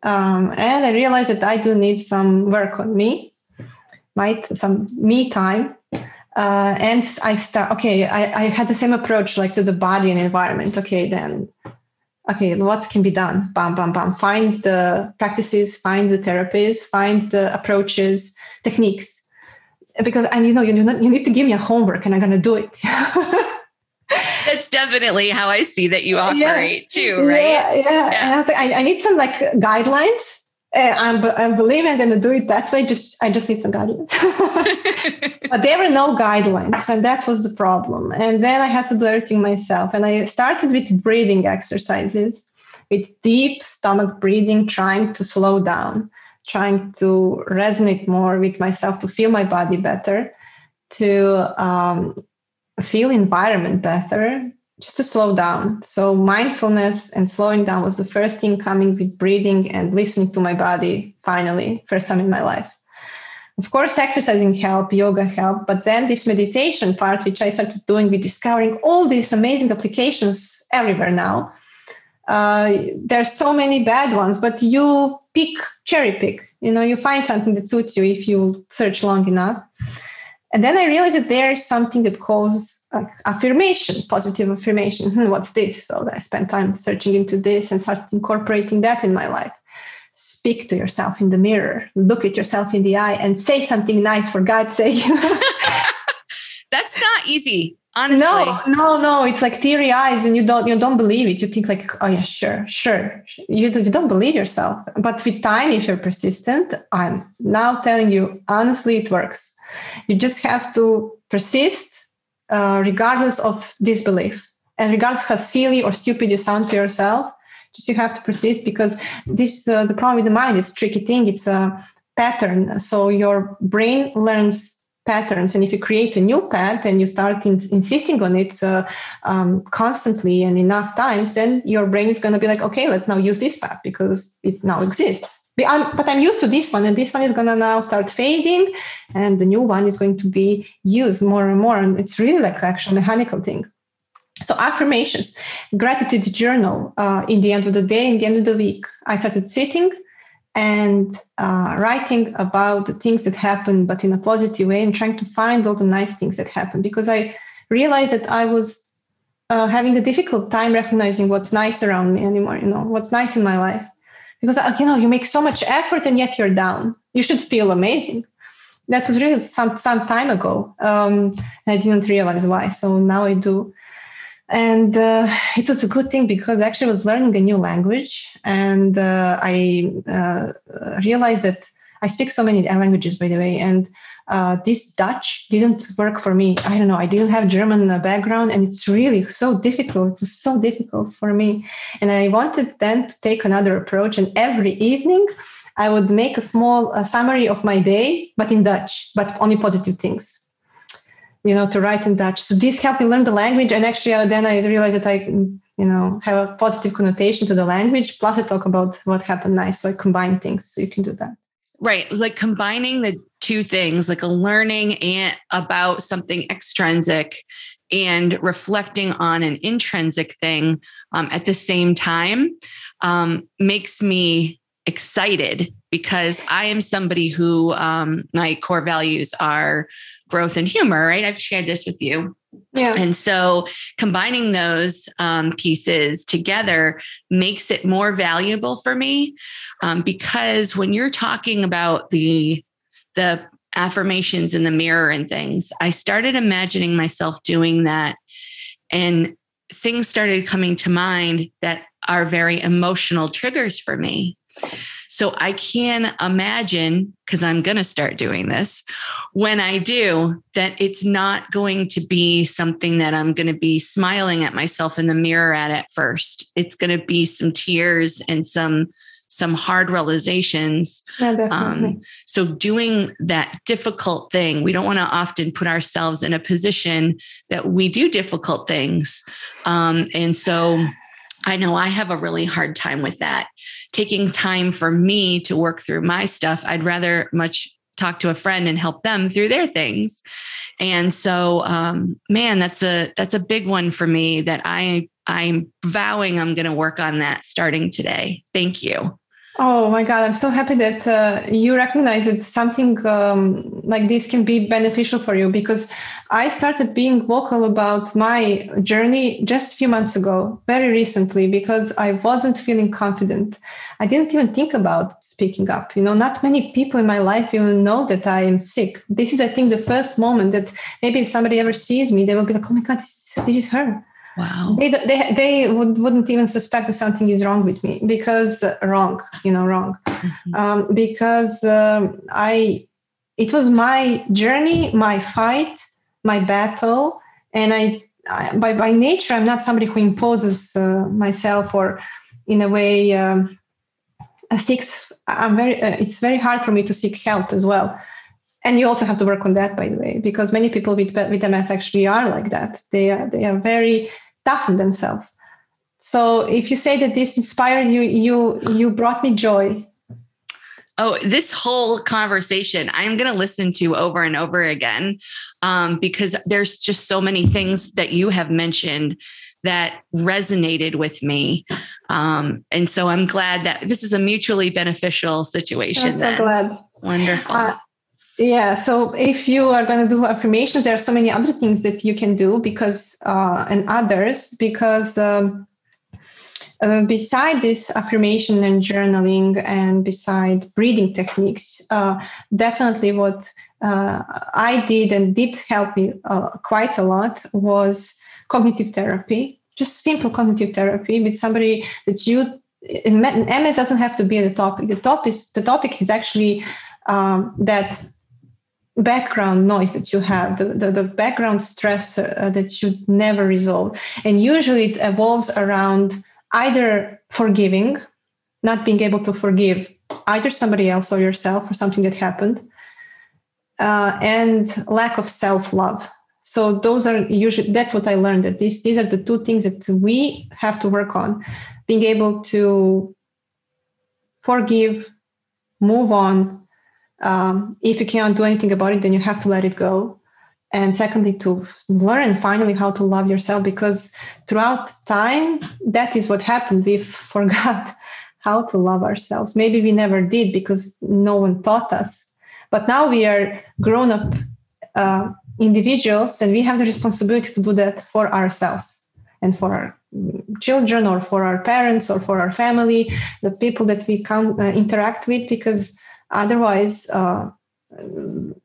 Um, and I realized that I do need some work on me, right? Some me time uh, and I start, okay, I, I had the same approach like to the body and environment. Okay, then, okay, what can be done? Bam, bam, bam. Find the practices, find the therapies, find the approaches, techniques. Because, and you know, you, you need to give me a homework and I'm going to do it. That's definitely how I see that you operate yeah. too, right? Yeah, yeah. yeah. And I was like, I, I need some like guidelines uh, I'm, I'm believing I'm going to do it that way. Just I just need some guidelines. but there were no guidelines, and that was the problem. And then I had to do everything myself. And I started with breathing exercises, with deep stomach breathing, trying to slow down, trying to resonate more with myself, to feel my body better, to um, feel environment better, just to slow down. So mindfulness and slowing down was the first thing coming with breathing and listening to my body finally, first time in my life. Of course, exercising help, yoga help, but then this meditation part, which I started doing with discovering all these amazing applications everywhere now. Uh, there's so many bad ones, but you pick, cherry pick. You know, you find something that suits you if you search long enough. And then I realized that there's something that calls like affirmation, positive affirmation. Hmm, what's this? So I spent time searching into this and started incorporating that in my life. Speak to yourself in the mirror, look at yourself in the eye, and say something nice for God's sake. That's not easy. Honestly. No, no, no. It's like teary eyes, and you don't you don't believe it. You think like, oh yeah, sure, sure. You, you don't believe yourself. But with time, if you're persistent, I'm now telling you honestly, it works. You just have to persist uh, regardless of disbelief. And regardless how silly or stupid you sound to yourself just you have to persist because this uh, the problem with the mind is tricky thing. It's a pattern. So your brain learns patterns. And if you create a new path and you start in, insisting on it uh, um, constantly and enough times then your brain is going to be like okay let's now use this path because it now exists I'm, but I'm used to this one, and this one is gonna now start fading, and the new one is going to be used more and more. And it's really like actual mechanical thing. So affirmations, gratitude journal. Uh, in the end of the day, in the end of the week, I started sitting and uh, writing about the things that happen, but in a positive way, and trying to find all the nice things that happen because I realized that I was uh, having a difficult time recognizing what's nice around me anymore. You know, what's nice in my life because uh, you know you make so much effort and yet you're down. You should feel amazing. That was really some some time ago um, i didn't realize why so now i do. And uh, it was a good thing because actually I was learning a new language and uh, i uh, realized that i speak so many languages by the way and uh, this Dutch didn't work for me. I don't know. I didn't have German uh, background, and it's really so difficult. It was so difficult for me, and I wanted then to take another approach. And every evening, I would make a small uh, summary of my day, but in Dutch, but only positive things. you know, to write in Dutch. So this helped me learn the language. And actually, uh, then I realized that I, you know, have a positive connotation to the language. Plus, I talk about what happened nice. So I combine things. So you can do that. Right. It was like combining the two things, like a learning and about something extrinsic and reflecting on an intrinsic thing um, at the same time um, makes me excited because I am somebody who um, my core values are growth and humor, right? I've shared this with you. Yeah. And so combining those um, pieces together makes it more valuable for me um, because when you're talking about the the affirmations in the mirror and things, I started imagining myself doing that, and things started coming to mind that are very emotional triggers for me. So I can imagine, because I'm going to start doing this, when I do, that it's not going to be something that I'm going to be smiling at myself in the mirror at at first. It's going to be some tears and some some hard realizations. Um, so doing that difficult thing, we don't want to often put ourselves in a position that we do difficult things. Um, and so I know I have a really hard time with that. Taking time for me to work through my stuff, I'd rather much talk to a friend and help them through their things. And so, um, man, that's a that's a big one for me that I I'm vowing I'm going to work on that starting today. Thank you. Oh my God, I'm so happy that uh, you recognize that something um, like this can be beneficial for you because I started being vocal about my journey just a few months ago, very recently, because I wasn't feeling confident. I didn't even think about speaking up. You know, not many people in my life even know that I am sick. This is, I think, the first moment that maybe if somebody ever sees me, they will be like, oh my God, this, this is her Wow. They, they, they would, wouldn't even suspect that something is wrong with me because uh, wrong, you know, wrong. Mm-hmm. Um, because um, I, it was my journey, my fight, my battle. And I, I by, by nature, I'm not somebody who imposes uh, myself or in a way um, seeks, I'm very, uh, it's very hard for me to seek help as well and you also have to work on that by the way because many people with with ms actually are like that they are they are very toughen themselves. So if you say that this inspired you, you you brought me joy. Oh, this whole conversation I'm going to listen to over and over again um, because there's just so many things that you have mentioned that resonated with me. Um, and so I'm glad that this is a mutually beneficial situation. I'm so glad. Wonderful. Uh, yeah. So if you are going to do affirmations, there are so many other things that you can do because, uh, and others, because um, uh, beside this affirmation and journaling and beside breathing techniques, uh, definitely what uh, I did and did help me uh, quite a lot was cognitive therapy, just simple cognitive therapy with somebody that you, MS doesn't have to be the topic. The topic is, the topic is actually um, that background noise that you have, the, the, the background stress uh, that you never resolve. And usually it evolves around either forgiving, not being able to forgive either somebody else or yourself for something that happened, uh, and lack of self love. So those are usually that's what I learned that these these are the two things that we have to work on, being able to forgive, move on, um, if you cannot do anything about it, then you have to let it go. And secondly, to learn finally how to love yourself, because throughout time, that is what happened. We forgot how to love ourselves. Maybe we never did because no one taught us. But now we are grown up uh, individuals and we have the responsibility to do that for ourselves and for our children or for our parents or for our family, the people that we can uh, interact with, because Otherwise, uh,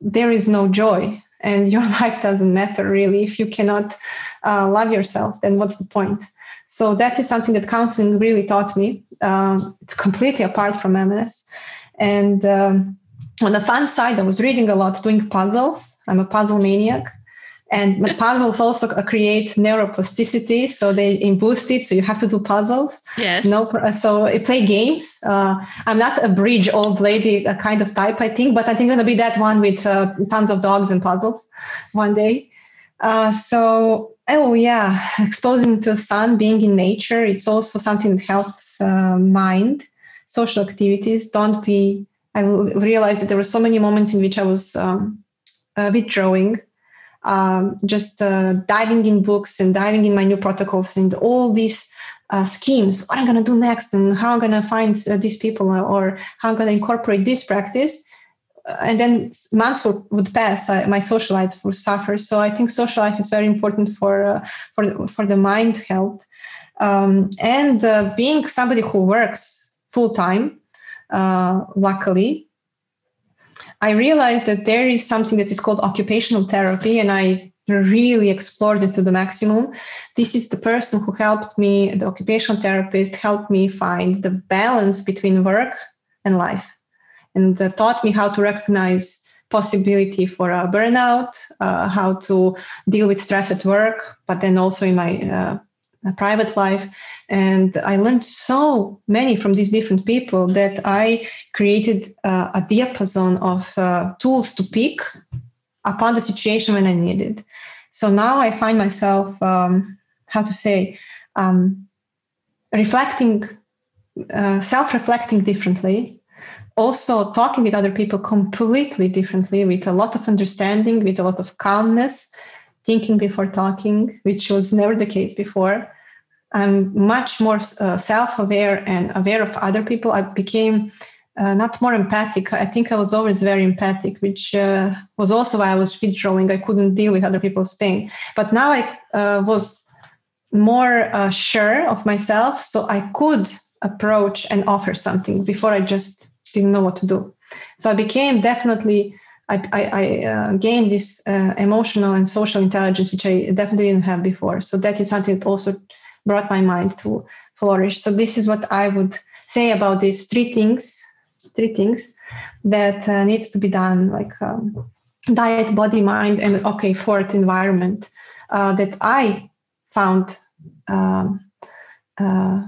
there is no joy and your life doesn't matter really. If you cannot uh, love yourself, then what's the point? So that is something that counseling really taught me. Um, it's completely apart from MS. And um, on the fun side, I was reading a lot, doing puzzles. I'm a puzzle maniac. And puzzles also create neuroplasticity, so they boost it. So you have to do puzzles. Yes. No. So I play games. Uh, I'm not a bridge old lady kind of type, I think, but I think I'm gonna be that one with uh, tons of dogs and puzzles one day. Uh, so, oh yeah, exposing to sun, being in nature, it's also something that helps uh, mind. Social activities. Don't be. I realized that there were so many moments in which I was um, uh, withdrawing, um, just uh, diving in books and diving in my new protocols and all these uh, schemes. What I'm going to do next and how I'm going to find uh, these people or how I'm going to incorporate this practice. Uh, and then months would, would pass. Uh, my social life would suffer. So i think social life is very important for uh, for for the mind health. Um, and uh, being somebody who works full time luckily i realized that there is something that is called occupational therapy and i really explored it to the maximum. This is the person who helped me the occupational therapist helped me find the balance between work and life and uh, taught me how to recognize possibility for a burnout, uh, how to deal with stress at work, but then also in my uh, private life. And I learned so many from these different people that I created uh, a diapason of uh, tools to pick upon the situation when I needed. So now I find myself, um, how to say, um, reflecting, uh, self reflecting differently also talking with other people completely differently with a lot of understanding with a lot of calmness thinking before talking which was never the case before. I'm much more uh, self-aware and aware of other people. I became uh, not more empathic. I think i was always very empathic which uh, was also why i was withdrawing. I couldn't deal with other people's pain. But now i uh, was more uh, sure of myself so i could approach and offer something before i just didn't know what to do. So I became definitely, I, I, I uh, gained this uh, emotional and social intelligence, which I definitely didn't have before. So that is something that also brought my mind to flourish. So this is what I would say about these three things, three things that uh, needs to be done, like um, diet, body, mind, and okay, fourth environment uh, that I found. Um, uh,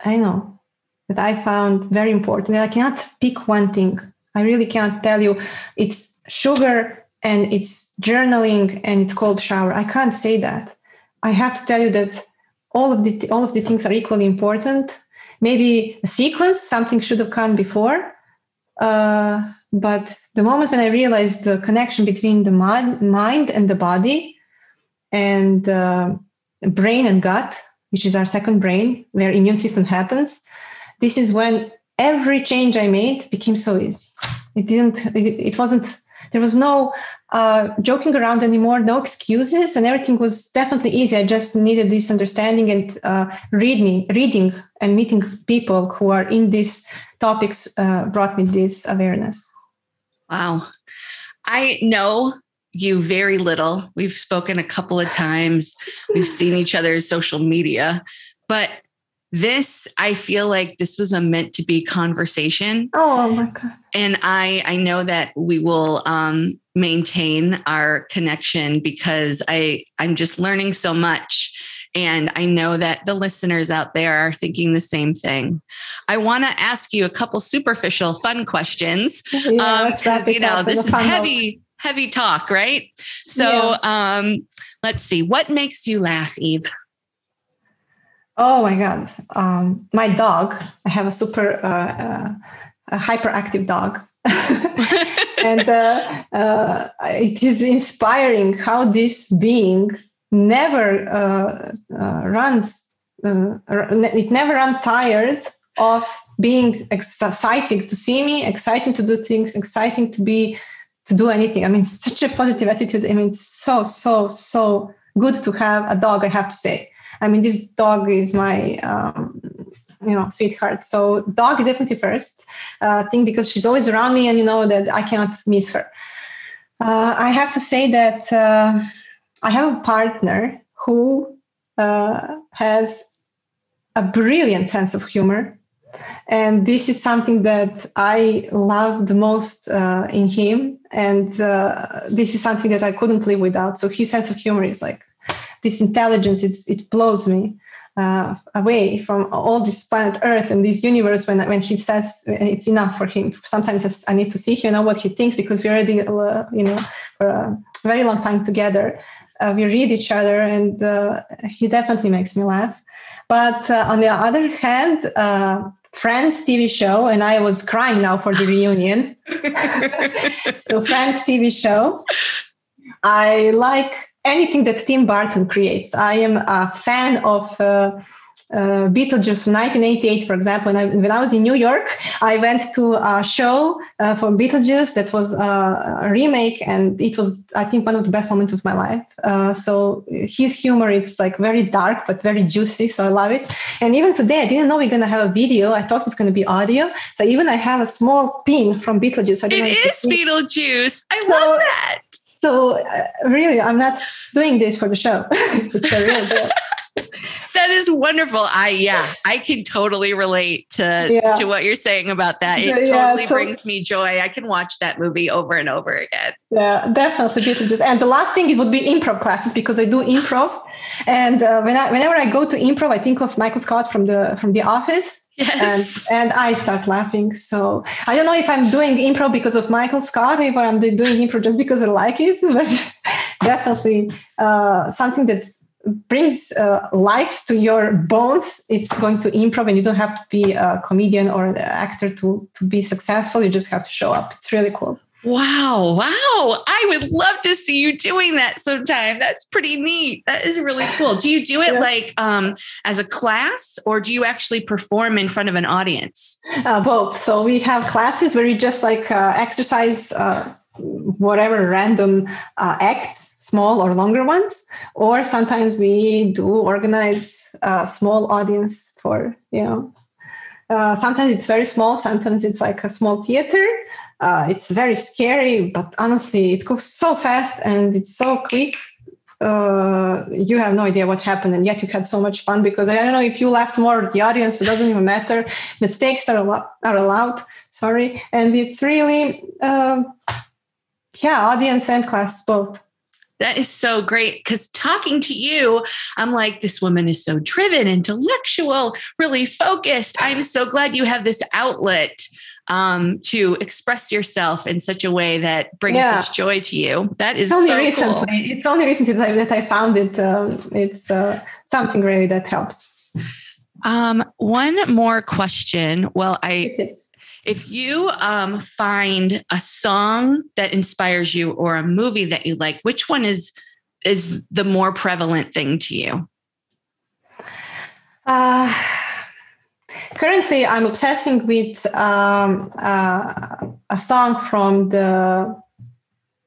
I know that I found very important. I cannot pick one thing. I really can't tell you it's sugar and it's journaling and it's cold shower. I can't say that. I have to tell you that all of the all of the things are equally important. Maybe a sequence, something should have come before. Uh, but the moment when I realized the connection between the mind and the body and uh, brain and gut, which is our second brain, where immune system happens, this is when every change I made became so easy. It didn't, it, it wasn't, there was no uh, joking around anymore, no excuses, and everything was definitely easy. I just needed this understanding and uh, reading, reading and meeting people who are in these topics uh, brought me this awareness. Wow. I know you very little. We've spoken a couple of times. We've seen each other's social media, but this i feel like this was a meant to be conversation. Oh my god. And i i know that we will um maintain our connection because i i'm just learning so much. And i know that the listeners out there are thinking the same thing. I want to ask you a couple superficial fun questions yeah, um you know this is heavy heavy talk right? So yeah. um let's see. What makes you laugh eve Oh my God. Um, my dog, I have a super uh, uh, a hyperactive dog. and uh, uh, it is inspiring how this being never uh, uh, runs, it never runs tired of being exciting to see me, exciting to do things, exciting to be, to do anything. I mean, such a positive attitude. I mean, so, so, so good to have a dog, I have to say. I mean, this dog is my, um, you know, sweetheart. So dog is definitely first uh, thing because she's always around me, and you know that I cannot miss her. Uh, I have to say that uh, I have a partner who uh, has a brilliant sense of humor. And this is something that I love the most uh, in him. And uh, this is something that I couldn't live without. So his sense of humor is like this intelligence it's, it blows me uh, away from all this planet Earth and this universe when when he says it's enough for him. Sometimes I need to see you know what he thinks because we already uh, you know for a very long time together. Uh, we read each other, and uh, he definitely makes me laugh. But uh, on the other hand, uh, Friends TV show, and I was crying now for the reunion. so Friends TV show. I like anything that Tim Burton creates. I am a fan of uh, uh, Beetlejuice from 1988, for example. When I, when I was in New York, I went to a show uh, for Beetlejuice that was uh, a remake, and it was, I think, one of the best moments of my life. Uh, so his humor, it's like very dark but very juicy, so I love it. And even today, I didn't know we are gonna have a video. I thought it's gonna be audio. So even I have a small pin from Beetlejuice. I it is Beetlejuice. I so, love that. So uh, really, I'm not doing this for the show. it's a real deal. that is wonderful. I yeah, I can totally relate to yeah. to what you're saying about that. It yeah, totally so, brings me joy. I can watch that movie over and over again. Yeah, definitely Beetlejuice. And the last thing it would be improv classes because I do improv, and uh, when I whenever I go to improv, I think of Michael Scott from the from The Office. Yes. And, and I start laughing. So I don't know if I'm doing improv because of Michael Scott, or I'm doing improv just because I like it, but definitely uh, something that brings uh, life to your bones it's going to improv and you don't have to be a comedian or an actor to to be successful you just have to show up it's really cool wow wow. I would love to see you doing that sometime. That's pretty neat. That is really cool. Do you do it yeah. like um, as a class or do you actually perform in front of an audience? Uh, both. So we have classes where you just like uh, exercise uh, whatever random uh, acts small or longer ones, or sometimes we do organize a small audience for, you know, uh, sometimes it's very small, sometimes it's like a small theater. Uh, it's very scary, but honestly, it goes so fast and it's so quick. Uh, you have no idea what happened, and yet you had so much fun because I don't know if you laughed more, the audience, it doesn't even matter. Mistakes are, al- are allowed, sorry. And it's really, um, yeah, audience and class both. That is so great because talking to you, I'm like, this woman is so driven, intellectual, really focused. I'm so glad you have this outlet um, to express yourself in such a way that brings yeah. such joy to you. That is it's only so recently. Cool. It's only recently that I found it. Um, it's uh, something really that helps. Um, one more question. Well, I if you um, find a song that inspires you or a movie that you like, which one is is the more prevalent thing to you? Uh, currently, I'm obsessing with um, uh, a song from the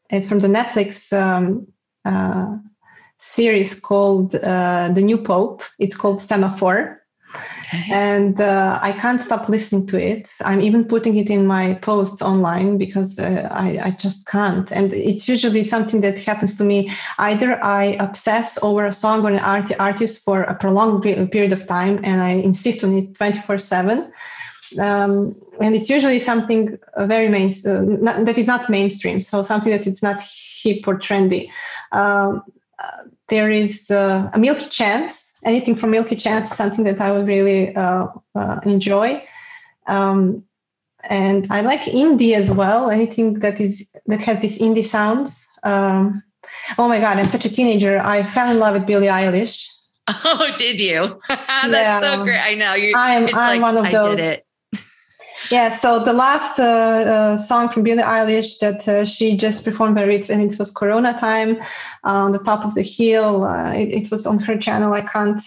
it's from the Netflix um, uh, series called uh, The New Pope. It's called Semaphore and uh, I can't stop listening to it. I'm even putting it in my posts online because uh, I, I just can't. And it's usually something that happens to me. Either I obsess over a song or an art- artist for a prolonged period of time and I insist on it 24 7. Um, and it's usually something very main uh, that is not mainstream, so something that is not hip or trendy. Um, uh, there is uh, a Milky Chance anything from Milky Chance is something that I would really uh, uh, enjoy. Um, and I like indie as well. Anything that is that has these indie sounds. Um, oh my god, I'm such a teenager. I fell in love with Billie Eilish. Oh, did you? That's yeah. so great. I know you. I'm, I'm like, one of those. Yeah, so the last uh, uh, song from Billie Eilish that uh, she just performed by it, and it was Corona time uh, on the top of the hill. Uh, it, it, was on her channel. I can't,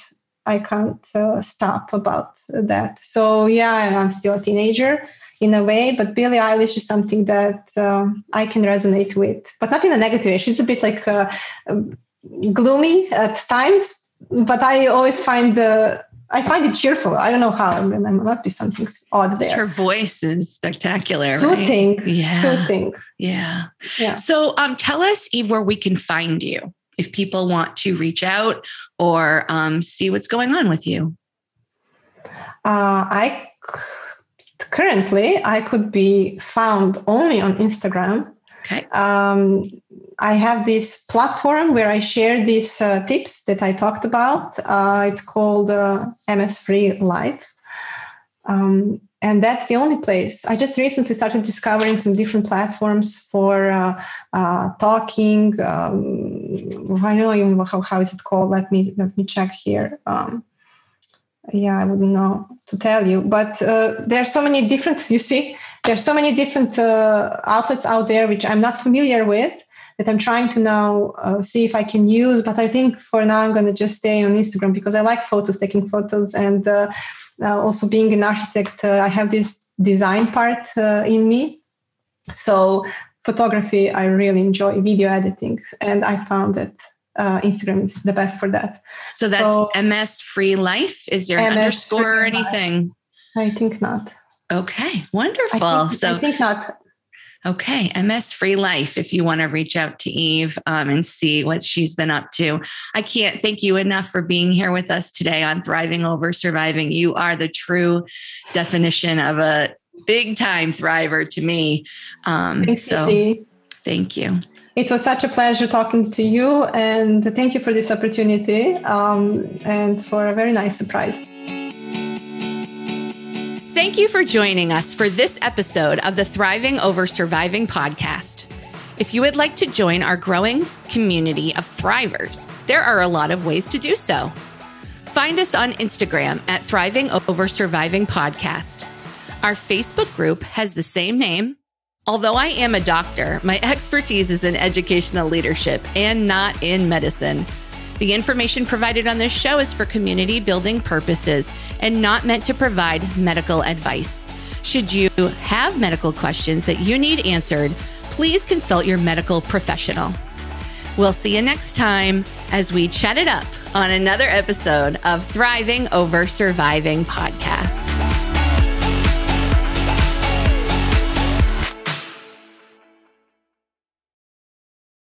I can't uh, stop about that. So yeah, I'm still a teenager in a way, but Billie Eilish is something that um, I can resonate with, but not in a negative way. She's a bit like um, gloomy at times, but I always find the I find it cheerful. I don't know how. I mean, there must be something odd there. Her voice is spectacular. Soothing. Right? Yeah. Soothing. Yeah. Yeah. So um, tell us, Eve, where we can find you if people want to reach out or um, see what's going on with you. Uh, I currently I could be found only on Instagram. Okay. Um, I have this platform where I share these uh, tips that I talked about. Uh, it's called uh, MS Free Life. Um, and that's the only place. I just recently started discovering some different platforms for uh, uh, talking. Um, I don't even know how, how is it called. Let me let me check here. Um, yeah, I wouldn't know to tell you, but uh, there are so many different. You see, there are so many different outlets out there which I'm not familiar with that I'm trying to now uh, see if I can use. But I think for now I'm going to just stay on Instagram because I like photos, taking photos, and uh, uh, also being an architect, uh, I have this design part uh, in me. So photography, I really enjoy video editing, and I found that uh, Instagram is the best for that. So that's so, MS Free Life. Is there an MS underscore or anything? Life. I think not. Okay, wonderful. I think, so I think not. Okay, MS Free Life, if you want to reach out to Eve um, and see what she's been up to. I can't thank you enough for being here with us today on Thriving Over Surviving. You are the true definition of a big time thriver to me. Um, thank so you. thank you. It was such a pleasure talking to you, and thank you for this opportunity um, and for a very nice surprise. Thank you for joining us for this episode of the Thriving Over Surviving podcast. If you would like to join our growing community of thrivers, there are a lot of ways to do so. Find us on Instagram at Thriving Over Surviving Podcast. Our Facebook group has the same name. Although I am a doctor, my expertise is in educational leadership and not in medicine. The information provided on this show is for community building purposes and not meant to provide medical advice. Should you have medical questions that you need answered, please consult your medical professional. We'll see you next time as we chat it up on another episode of Thriving Over Surviving podcast.